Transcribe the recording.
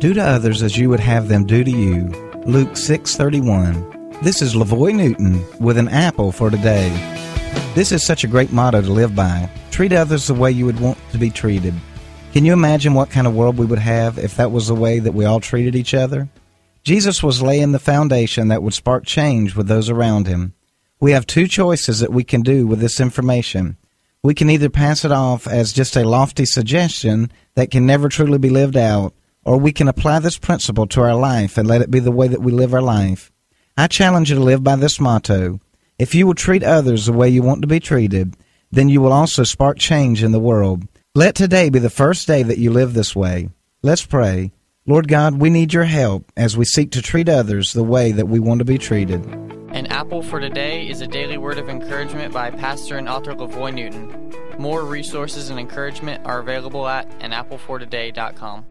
Do to others as you would have them do to you. Luke 6:31. This is Lavoy Newton with an apple for today. This is such a great motto to live by. Treat others the way you would want to be treated. Can you imagine what kind of world we would have if that was the way that we all treated each other? Jesus was laying the foundation that would spark change with those around him. We have two choices that we can do with this information. We can either pass it off as just a lofty suggestion that can never truly be lived out, or we can apply this principle to our life and let it be the way that we live our life. I challenge you to live by this motto. If you will treat others the way you want to be treated, then you will also spark change in the world. Let today be the first day that you live this way. Let's pray. Lord God, we need your help as we seek to treat others the way that we want to be treated. An Apple for Today is a daily word of encouragement by pastor and author Lavoy Newton. More resources and encouragement are available at anapplefortoday.com.